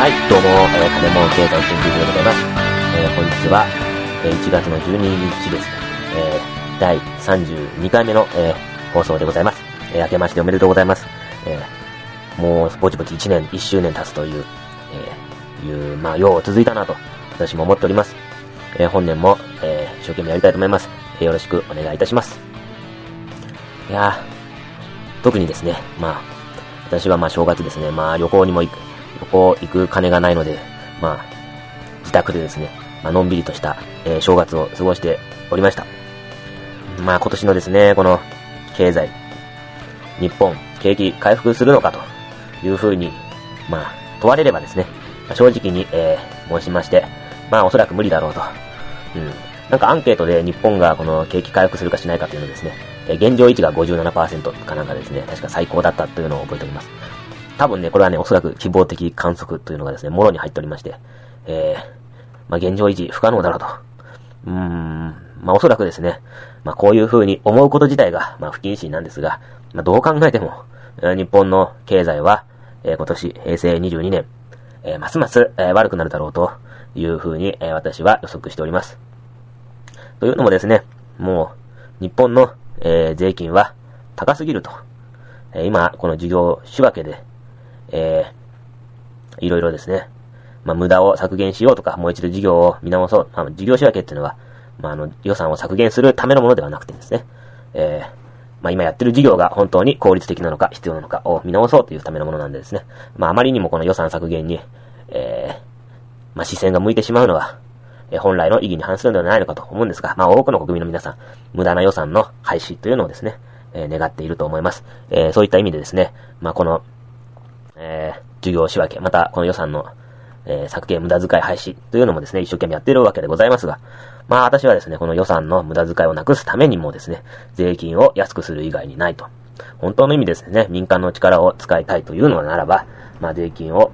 はい、どうも、えー、金門経済研究所でございます。えー、本日は、えー、1月の12日です、えー、第32回目の、えー、放送でございます。えー、明けましておめでとうございます。えー、もう、ぼちぼち1年、1周年経つという、えー、いう、まあ、よう続いたなと、私も思っております。えー、本年も、えー、一生懸命やりたいと思います。えー、よろしくお願いいたします。いや、特にですね、まあ、私はまあ正月ですね、まあ旅行にも行く、旅行行く金がないので、まあ、自宅でですね、まあのんびりとした、えー、正月を過ごしておりました。まあ今年のですね、この経済、日本、景気回復するのかというふうに、まあ問われればですね、正直に、えー、申しまして、まあおそらく無理だろうと。うん。なんかアンケートで日本がこの景気回復するかしないかというのですね、え現状位置が57%かなんかですね、確か最高だったというのを覚えております。多分ね、これはね、おそらく希望的観測というのがですね、もろに入っておりまして、えー、まあ、現状維持不可能だろうと。うーん、まあ、おそらくですね、まあ、こういう風に思うこと自体が、まあ、不謹慎なんですが、まあ、どう考えても、日本の経済は、えー、今年、平成22年、えー、ますます、えー、悪くなるだろうという風に、え、私は予測しております。というのもですね、もう、日本の、えー、税金は高すぎると。えー、今、この事業仕分けで、えー、いろいろですね、まあ、無駄を削減しようとか、もう一度事業を見直そう。まあ、事業仕分けっていうのは、まあ、あの、予算を削減するためのものではなくてですね、えー、まあ、今やってる事業が本当に効率的なのか必要なのかを見直そうというためのものなんでですね、まあ、あまりにもこの予算削減に、えー、まあ、視線が向いてしまうのは、え本来の意義に反するのではないのかと思うんですが、まあ、多くの国民の皆さん、無駄な予算の廃止というのをですね、えー、願っていると思います。えー、そういった意味でですね、まあ、この、えー、授業仕分け、またこの予算の、えー、削減無駄遣い廃止というのもですね、一生懸命やっているわけでございますが、まあ私はですね、この予算の無駄遣いをなくすためにもですね、税金を安くする以外にないと。本当の意味ですね、民間の力を使いたいというのならば、まあ税金を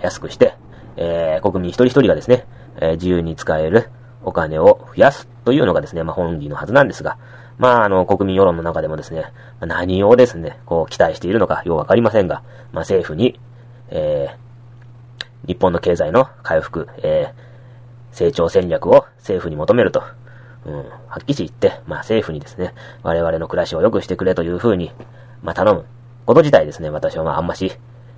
安くして、えー、国民一人一人がですね、えー、自由に使えるお金を増やすというのがですね、まあ本義のはずなんですが、まあ、あの、国民世論の中でもですね、何をですね、こう、期待しているのか、ようわかりませんが、まあ、政府に、えー、日本の経済の回復、えー、成長戦略を政府に求めると、うん、はっきり言って、まあ、政府にですね、我々の暮らしを良くしてくれというふうに、まあ、頼むこと自体ですね、私はまあ、あんまし、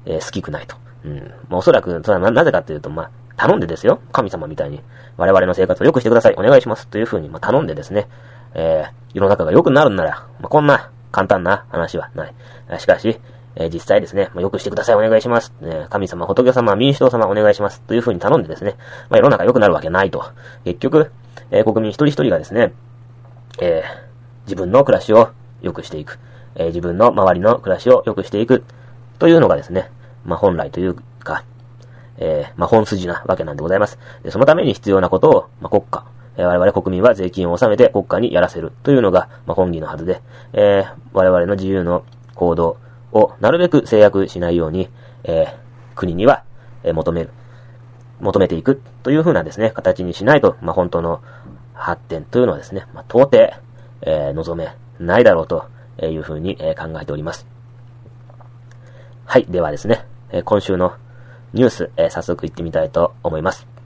えー、好きくないと。うん。まあ、おそらく、それはな、なぜかというと、まあ、頼んでですよ、神様みたいに、我々の生活を良くしてください、お願いします、というふうに、まあ、頼んでですね、えー、世の中が良くなるんなら、まあ、こんな簡単な話はない。しかし、えー、実際ですね、まあ、良くしてください、お願いします。ね、神様、仏様、民主党様、お願いします。というふうに頼んでですね、まあ、世の中良くなるわけないと。結局、えー、国民一人一人がですね、えー、自分の暮らしを良くしていく。え、自分の周りの暮らしを良くしていく。というのがですね、まあ、本来というか、え、まあ、本筋なわけなんでございます。で、そのために必要なことを、まあ、国家、え我々国民は税金を納めて国家にやらせるというのが、まあ、本義のはずで、えー、我々の自由の行動をなるべく制約しないように、えー、国には、え求める、求めていくというふうなですね、形にしないと、まあ、本当の発展というのはですね、まあ、到底、えー、望めないだろうというふうに、え考えております。はい、ではですね、え今週のニュース、え早速行ってみたいと思います。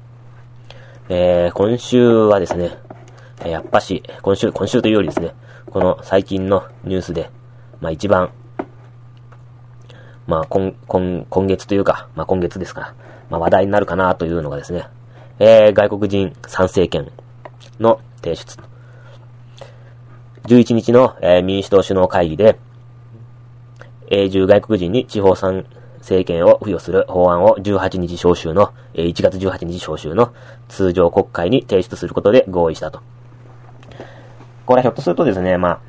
えー、今週はですね、やっぱし、今週、今週というよりですね、この最近のニュースで、まあ一番、まあ今、今、今月というか、まあ今月ですから、まあ話題になるかなというのがですね、えー、外国人参政権の提出。11日の、えー、民主党首脳会議で、永住外国人に地方産政権を付与する法案を18日召集の、え1月18日召集の通常国会に提出することで合意したと。これはひょっとするとですね、まあ、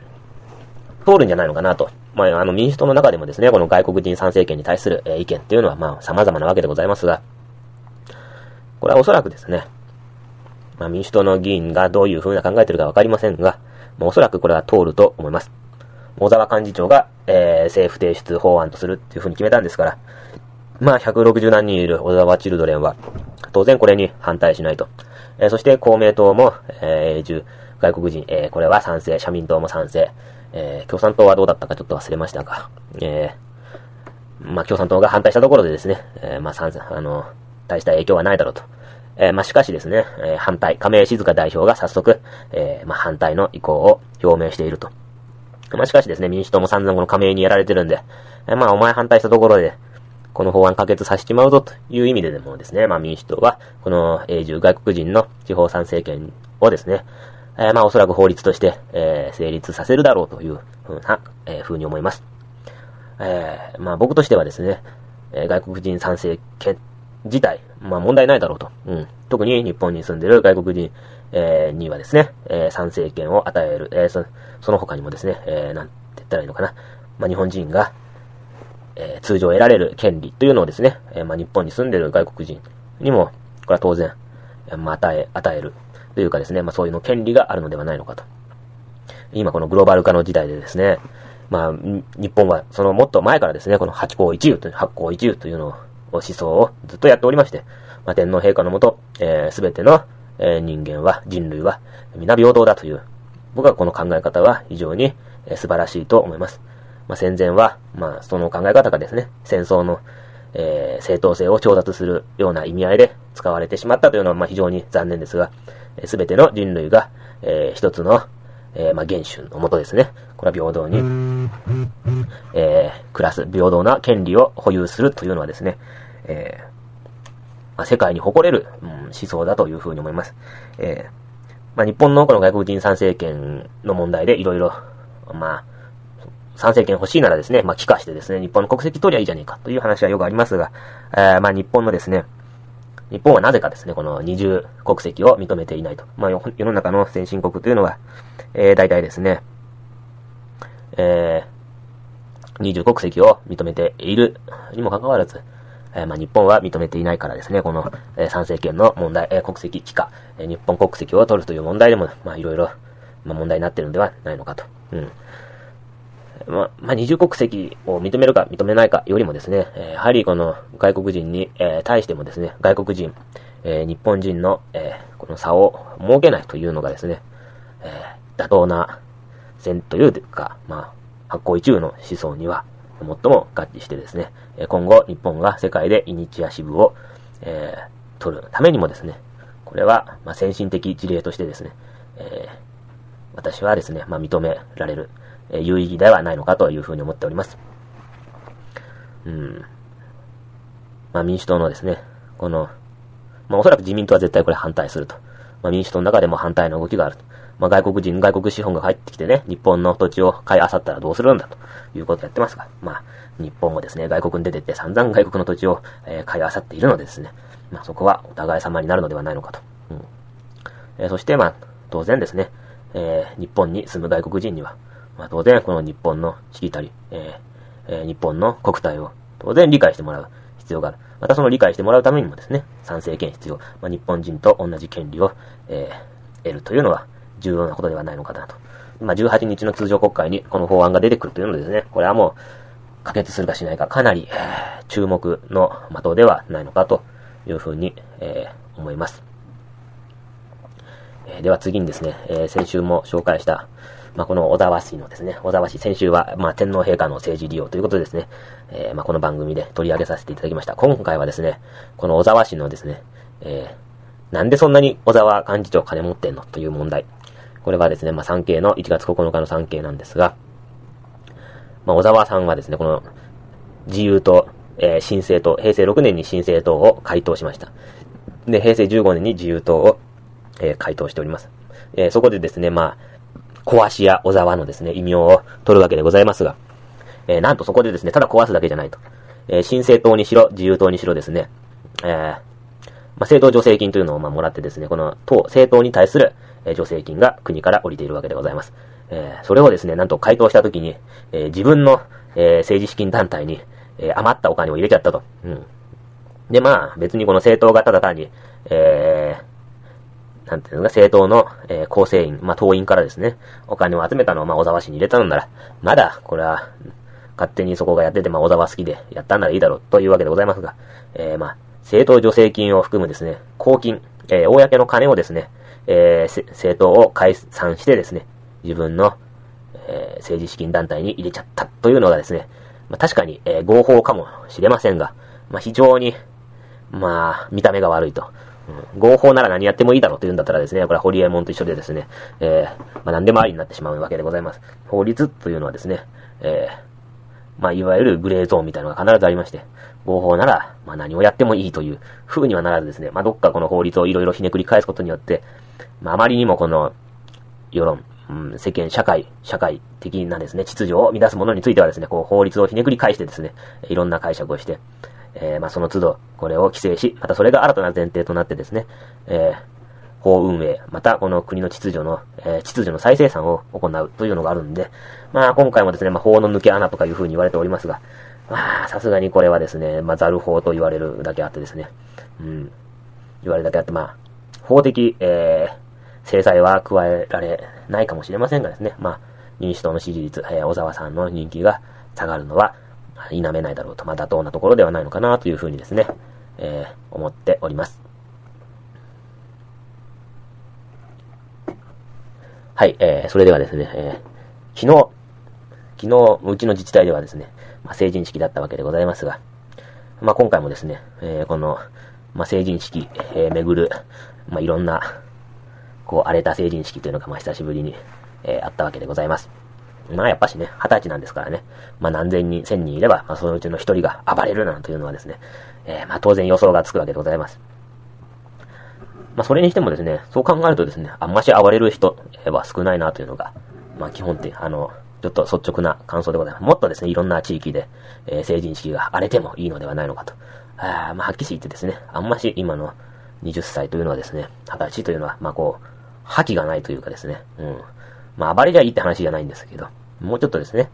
通るんじゃないのかなと。まあ、あの民主党の中でもですね、この外国人参政権に対する、え意見っていうのはまあ様々なわけでございますが、これはおそらくですね、まあ民主党の議員がどういう風な考えてるかわかりませんが、まあ、おそらくこれは通ると思います。小沢幹事長が、えー、政府提出法案とするっていう風に決めたんですから、まあ、160何人いる小沢チルドレンは、当然これに反対しないと。えー、そして公明党も、えー、中、外国人、えー、これは賛成、社民党も賛成、えー、共産党はどうだったかちょっと忘れましたが、えー、まあ、共産党が反対したところでですね、えー、まあ、賛成、あの、大した影響はないだろうと。えー、まあ、しかしですね、えー、反対、亀井静香代表が早速、えー、まあ、反対の意向を表明していると。まあ、しかしですね、民主党も散々この亀井にやられてるんで、え、まあ、お前反対したところで、この法案可決させちまうぞという意味ででもですね、まあ、民主党は、この永住外国人の地方参政権をですね、え、まあ、おそらく法律として、えー、成立させるだろうというふうな、えー、ふうに思います。えー、まあ、僕としてはですね、え、外国人参政権自体、まあ問題ないだろうと。うん。特に日本に住んでる外国人、えー、にはですね、えー、参政権を与える、えー、そその他にもですね、えー、なんて言ったらいいのかな。まあ日本人が、えー、通常得られる権利というのをですね、えー、まあ日本に住んでる外国人にも、これは当然、まあ与え、与える。というかですね、まあそういうの権利があるのではないのかと。今このグローバル化の時代でですね、まあ、日本はそのもっと前からですね、この八項一遊という、八項一遊というのを思想をずっとやっておりまして、まあ、天皇陛下のもと、えー、全ての、えー、人間は、人類は、皆平等だという、僕はこの考え方は非常に、えー、素晴らしいと思います。まあ、戦前は、まあ、その考え方がですね、戦争の、えー、正当性を調達するような意味合いで使われてしまったというのは、まあ、非常に残念ですが、す、え、べ、ての人類が、えー、一つの、えー、まあ、原種のもとですね、これは平等に、えー、暮らす、平等な権利を保有するというのはですね、えー、まあ、世界に誇れる、うん、思想だというふうに思います。えー、まあ、日本のこの外国人参政権の問題でいろいろ、まあ、参政権欲しいならですね、まあ、帰化してですね、日本の国籍取りゃいいじゃねえかという話はよくありますが、えー、まあ、日本のですね、日本はなぜかですね、この二重国籍を認めていないと。まあ、世の中の先進国というのは、えー、大体ですね、えー、二重国籍を認めているにもかかわらず、え、まあ、日本は認めていないからですね、この、え、参政権の問題、え、国籍帰化、え、日本国籍を取るという問題でも、まあ、いろいろ、まあ、問題になってるのではないのかと。うん。まあ、まあ、二重国籍を認めるか認めないかよりもですね、え、やはりこの外国人に、えー、対してもですね、外国人、えー、日本人の、えー、この差を設けないというのがですね、え、妥当な線というか、まあ、発行一流の思想には、最も合致してですね、今後日本が世界でイニチアシブを、えー、取るためにもですね、これは、まあ、先進的事例としてですね、えー、私はですね、まあ、認められる、えー、有意義ではないのかというふうに思っております。うん。まあ、民主党のですね、この、まあ、おそらく自民党は絶対これ反対すると。まあ、民主党の中でも反対の動きがあると。まあ、外国人、外国資本が入ってきてね、日本の土地を買い漁ったらどうするんだということをやってますが、まあ、日本もですね、外国に出てって散々外国の土地を、えー、買い漁っているのでですね、まあ、そこはお互い様になるのではないのかと。うんえー、そして、まあ、当然ですね、えー、日本に住む外国人には、まあ、当然この日本のしきたり、えーえー、日本の国体を当然理解してもらう必要がある。またその理解してもらうためにもですね、賛成権必要。まあ、日本人と同じ権利を、えー、得るというのは、重要なことではないのかなと。まあ、18日の通常国会にこの法案が出てくるというのですね、これはもう、可決するかしないか、かなり、注目の的ではないのかというふうに、えー、思います。えー、では次にですね、え先週も紹介した、まあ、この小沢氏のですね、小沢氏、先週は、まあ、天皇陛下の政治利用ということでですね、えまあ、この番組で取り上げさせていただきました。今回はですね、この小沢氏のですね、えなんでそんなに小沢幹事長金持ってんのという問題。これはですね、まあ、産経の1月9日の産経なんですが、まあ、小沢さんはですね、この自由党、えー、新政党、平成6年に新政党を回答しました。で、平成15年に自由党を、えー、回答しております。えー、そこでですね、まあ、壊しや小沢のですね、異名を取るわけでございますが、えー、なんとそこでですね、ただ壊すだけじゃないと。えー、新政党にしろ、自由党にしろですね、えー、まあ、政党助成金というのをまあもらってですね、この党、政党に対するえ助成金が国から降りているわけでございます。えー、それをですね、なんと回答したときに、えー、自分の、えー、政治資金団体に、え余ったお金を入れちゃったと。うん。で、まあ、別にこの政党がただ単に、えー、なんていうのか、政党の、え、構成員、まあ、党員からですね、お金を集めたのを、まあ、小沢氏に入れたのなら、まだ、これは、勝手にそこがやってて、まあ、小沢好きでやったんならいいだろう、というわけでございますが、え、まあ、政党助成金を含むですね、公金、えー、公の金をですね、えー、政党を解散してですね、自分の、えー、政治資金団体に入れちゃったというのがですね、まあ、確かに、えー、合法かもしれませんが、まあ、非常に、まあ、見た目が悪いと。うん、合法なら何やってもいいだろうと言うんだったらですね、これはホリエモンと一緒でですね、えー、まあ何でもありになってしまうわけでございます。法律というのはですね、えー、まあいわゆるグレーゾーンみたいなのが必ずありまして、合法なら、まあ何をやってもいいという風にはならずですね、まあどっかこの法律をいろいろひねくり返すことによって、まああまりにもこの、世論、うん、世間、社会、社会的なですね、秩序を乱すものについてはですね、こう法律をひねくり返してですね、いろんな解釈をして、えー、まあ、その都度、これを規制し、またそれが新たな前提となってですね、えー、法運営、またこの国の秩序の、えー、秩序の再生産を行うというのがあるんで、まあ、今回もですね、まあ、法の抜け穴とかいう風に言われておりますが、まあ、さすがにこれはですね、まあ、ザル法と言われるだけあってですね、うん、言われるだけあって、まあ、法的、えー、制裁は加えられないかもしれませんがですね、まあ、民主党の支持率、えー、小沢さんの人気が下がるのは、否めないだろうと、まあ、妥当なところではないのかなというふうにですね、えー、思っております。はい、えー、それではですね、えー、昨日、昨日、うちの自治体ではですね、ま、成人式だったわけでございますが、まあ、今回もですね、えー、この、まあ、成人式、えー、巡る、まあ、いろんな、こう、荒れた成人式というのが、まあ、久しぶりに、えー、あったわけでございます。まあやっぱしね、二十歳なんですからね、まあ何千人、千人いれば、まあそのうちの一人が暴れるなんていうのはですね、えー、まあ当然予想がつくわけでございます。まあそれにしてもですね、そう考えるとですね、あんまし暴れる人は少ないなというのが、まあ基本的、あの、ちょっと率直な感想でございます。もっとですね、いろんな地域で、えー、成人式が荒れてもいいのではないのかと。あまあはっきり言ってですね、あんまし今の20歳というのはですね、20歳というのは、まあこう、覇気がないというかですね、うん。まあ暴れりゃいいって話じゃないんですけど、もうちょっとですね、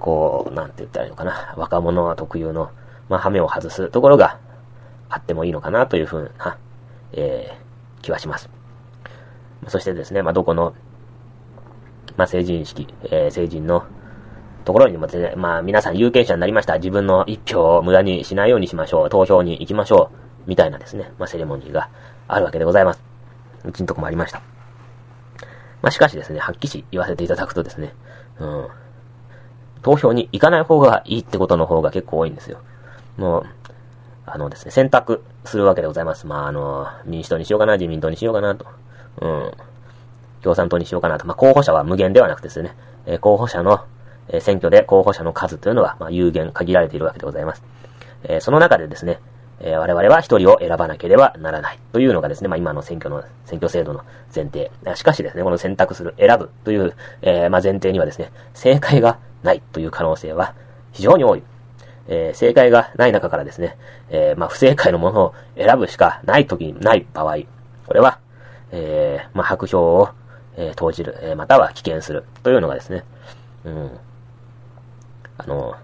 こう、なんて言ったらいいのかな、若者は特有の、まあ、羽目を外すところがあってもいいのかなというふうな、えー、気はします。そしてですね、まあ、どこの、まあ、成人式、えー、成人のところにもですね、まあ、皆さん有権者になりました。自分の一票を無駄にしないようにしましょう。投票に行きましょう。みたいなですね、まあ、セレモニーがあるわけでございます。うちのとこもありました。まあ、しかしですね、はっきり言わせていただくとですね、うん。投票に行かない方がいいってことの方が結構多いんですよ。もう、あのですね、選択するわけでございます。まあ、あの、民主党にしようかな、自民党にしようかなと。うん。共産党にしようかなと。まあ、候補者は無限ではなくてですね、え、候補者の、え、選挙で候補者の数というのは、ま、有限、限られているわけでございます。え、その中でですね、え、我々は一人を選ばなければならないというのがですね、まあ今の選挙の、選挙制度の前提。しかしですね、この選択する、選ぶという、えー、まあ前提にはですね、正解がないという可能性は非常に多い。えー、正解がない中からですね、えー、まあ不正解のものを選ぶしかない時にない場合、これは、え、ま白票を、えー、投じる、えー、または棄権するというのがですね、うん、あの、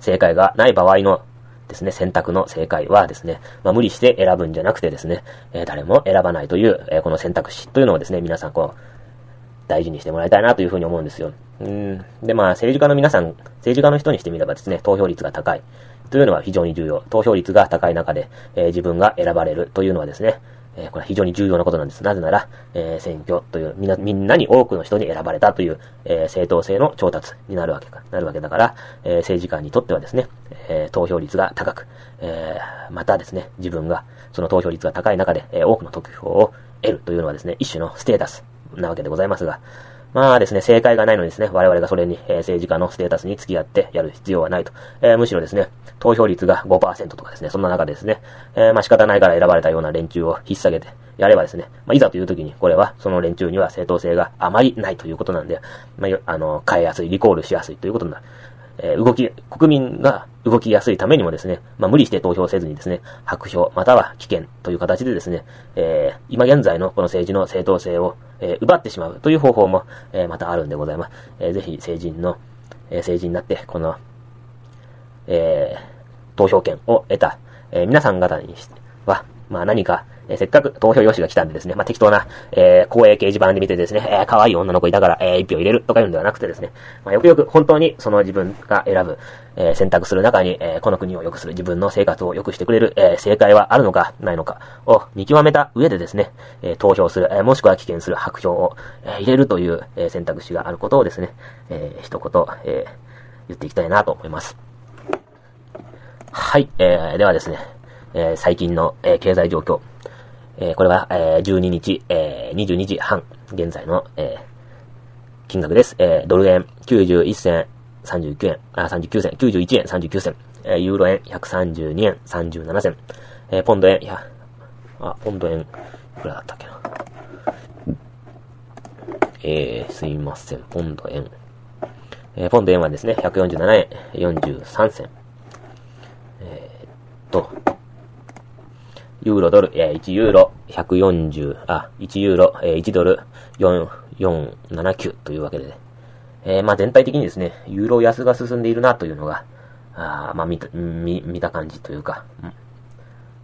正解がない場合のですね、選択の正解はですね、まあ、無理して選ぶんじゃなくてですね、えー、誰も選ばないという、えー、この選択肢というのをですね、皆さんこう、大事にしてもらいたいなというふうに思うんですよ。うん。で、まあ、政治家の皆さん、政治家の人にしてみればですね、投票率が高いというのは非常に重要。投票率が高い中で、えー、自分が選ばれるというのはですね、えー、これは非常に重要なことなんです。なぜなら、えー、選挙という、みんな、みんなに多くの人に選ばれたという、えー、正当性の調達になるわけか、なるわけだから、え政治家にとってはですね、え投票率が高く、えまたですね、自分がその投票率が高い中で、え多くの得票を得るというのはですね、一種のステータスなわけでございますが、まあですね、正解がないのにですね、我々がそれに、えー、政治家のステータスに付き合ってやる必要はないと。えー、むしろですね、投票率が5%とかですね、そんな中でですね、えー、まあ仕方ないから選ばれたような連中を引っ提げてやればですね、まあいざという時にこれはその連中には正当性があまりないということなんで、まあ、あの、変えやすい、リコールしやすいということになる。え、動き、国民が動きやすいためにもですね、まあ、無理して投票せずにですね、白票、または危険という形でですね、えー、今現在のこの政治の正当性を、えー、奪ってしまうという方法も、えー、またあるんでございます。えー、ぜひ成人の、え、成人になって、この、え、投票権を得た、え、皆さん方には、まあ何か、えー、せっかく投票用紙が来たんでですね、まあ、適当な、えー、公営掲示板で見てですね、えー、可愛い女の子いたから、えー、一票入れるとか言うんではなくてですね、まあ、よくよく本当にその自分が選ぶ、えー、選択する中に、えー、この国を良くする、自分の生活を良くしてくれる、えー、正解はあるのか、ないのかを見極めた上でですね、えー、投票する、えー、もしくは棄権する白票を、えー、入れるという、えー、選択肢があることをですね、えー、一言、えー、言っていきたいなと思います。はい、えー、ではですね、えー、最近の、えー、経済状況。えー、これは、えー、12日、えー、22時半、現在の、えー、金額です。えー、ドル円91銭39円、あ、39銭、91円39銭、えー、ユーロ円132円37銭、えー、ポンド円、いや、あ、ポンド円、いくらだったっけな。えー、すいません、ポンド円。えー、ポンド円はですね、147円43銭。えー、っと、ユーロドル、えー、1ユーロ140、あ、1ユーロ、えー、1ドル4、479というわけでね。えー、まあ全体的にですね、ユーロ安が進んでいるなというのが、あまあ見た、見、見た感じというか、うん。ま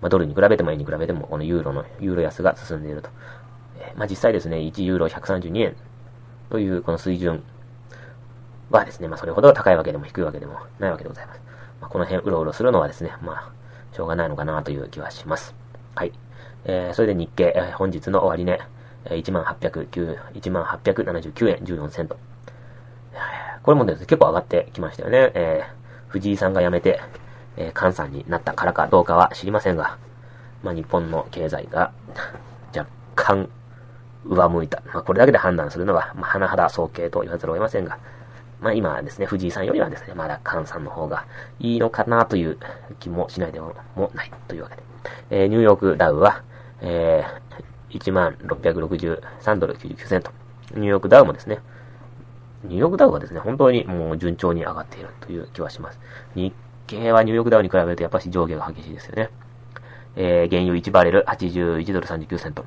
あドルに比べても円に比べても、このユーロの、ユーロ安が進んでいると。えー、まあ実際ですね、1ユーロ132円というこの水準はですね、まあそれほど高いわけでも低いわけでもないわけでございます。まあこの辺うろうろするのはですね、まあ、しょうがないのかなという気はします。はい。えー、それで日経、えー、本日の終値、えー、18,879円14セント。これもですね、結構上がってきましたよね。えー、藤井さんが辞めて、えー、菅さんになったからかどうかは知りませんが、まあ、日本の経済が若干上向いた。まあ、これだけで判断するのは、まあ、甚だ早計と言わざるを得ませんが、まあ、今ですね、藤井さんよりはですね、まだ菅さんの方がいいのかなという気もしないでもないというわけで。えー、ニューヨークダウは、えー、1663ドル99セント。ニューヨークダウもですね、ニューヨークダウはですね、本当にもう順調に上がっているという気はします。日経はニューヨークダウに比べるとやっぱし上下が激しいですよね。えー、原油1バレル81ドル39セント。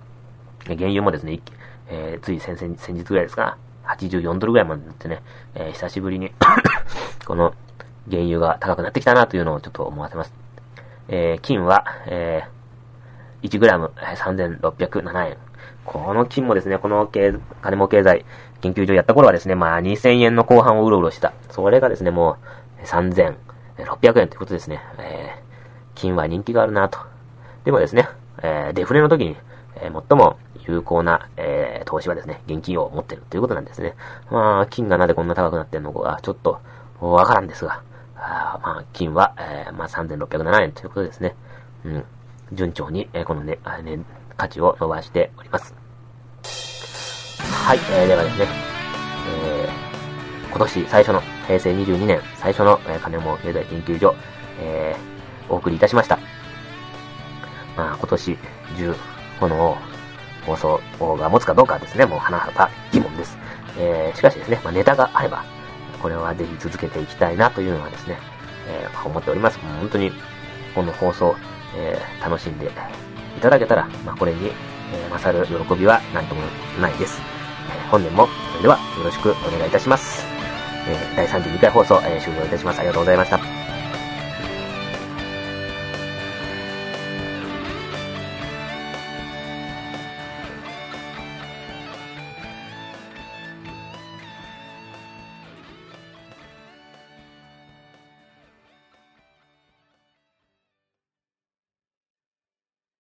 原油もですね、えー、つい先先先日ぐらいですか、84ドルぐらいまでなってね、えー、久しぶりに この原油が高くなってきたなというのをちょっと思わせます。えー、金は、えー、1グラム3607円。この金もですね、この経金も経済研究所やった頃はですね、まあ2000円の後半をうろうろした。それがですね、もう3600円ということですね。えー、金は人気があるなと。でもですね、えー、デフレの時に、えー、最も有効な、えー、投資はですね、現金を持ってるということなんですね。まあ、金がなぜこんな高くなってんのか、ちょっと、わからんですが、あまあ、金は、えー、まあ、3607円ということですね。うん。順調に、えー、このね、ね、価値を伸ばしております。はい、えー、ではですね、えー、今年最初の、平成22年最初の、えー、金も経済研究所、えー、お送りいたしました。まあ、今年中、この放送が持つかどうかですね、もう花た疑問です。えー、しかしですね、まあ、ネタがあれば、これはぜひ続けていきたいなというのはですね、えー、思っております。本当に、この放送、えー、楽しんでいただけたら、まあ、これに、えー、勝る喜びは何ともないです。えー、本年も、それではよろしくお願いいたします。えー、第32回放送、えー、終了いたします。ありがとうございました。